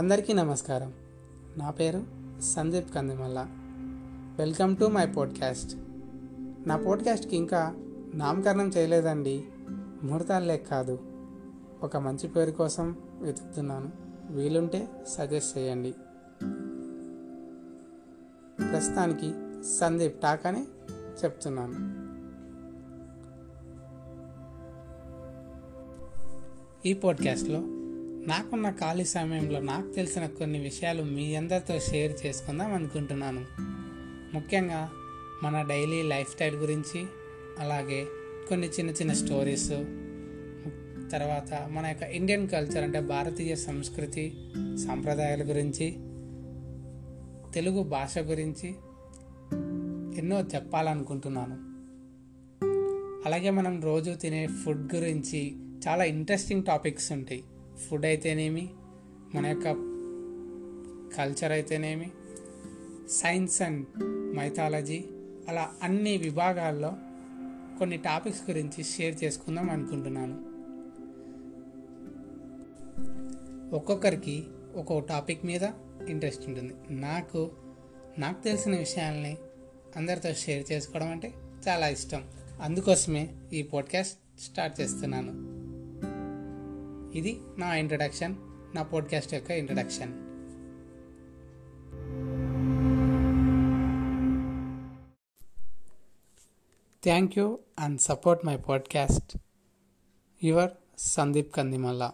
అందరికీ నమస్కారం. నా పేరు Sandeep Kandimalla. Welcome to my podcast. నా పోడ్కాస్ట్కి ఇంకా నామకరణం చేయలేదండి. ముహూర్తాలే కాదు. ఒక మంచి పేరు కోసం వెతుకుతున్నాను. వీలుంటే సజెస్ట్ చేయండి. ప్రస్తుతానికి సందీప్ టాక్ అని చెప్తున్నాను. ఈ పోడ్కాస్ట్లో నాకున్న ఖాళీ సమయంలో నాకు తెలిసిన కొన్ని విషయాలు మీ అందరితో షేర్ చేసుకుందాం అనుకుంటున్నాను. ముఖ్యంగా మన డైలీ లైఫ్ స్టైల్ గురించి అలాగే కొన్ని చిన్న చిన్న స్టోరీస్ తర్వాత మన యొక్క ఇండియన్ కల్చర్ అంటే భారతీయ సంస్కృతి సాంప్రదాయాల గురించి తెలుగు భాష గురించి ఎన్నో చెప్పాలనుకుంటున్నాను. అలాగే మనం రోజు తినే ఫుడ్ గురించి చాలా ఇంట్రెస్టింగ్ టాపిక్స్ ఉంటాయి. ఫుడ్ అయితేనేమి మన యొక్క కల్చర్ అయితేనేమి సైన్స్ అండ్ మైథాలజీ అలా అన్ని విభాగాల్లో కొన్ని టాపిక్స్ గురించి షేర్ చేసుకుందాం అనుకుంటున్నాను. ఒక్కొక్కరికి ఒక్కొక్క టాపిక్ మీద ఇంట్రెస్ట్ ఉంటుంది. నాకు నాకు తెలిసిన విషయాల్ని అందరితో షేర్ చేసుకోవడం అంటే చాలా ఇష్టం. అందుకోసమే ఈ పాడ్కాస్ట్ స్టార్ట్ చేస్తున్నాను. ఇది నా ఇంట్రడక్షన్ నా పాడ్కాస్ట్ యొక్క introduction thank you and support my podcast your Sandeep Kandimalla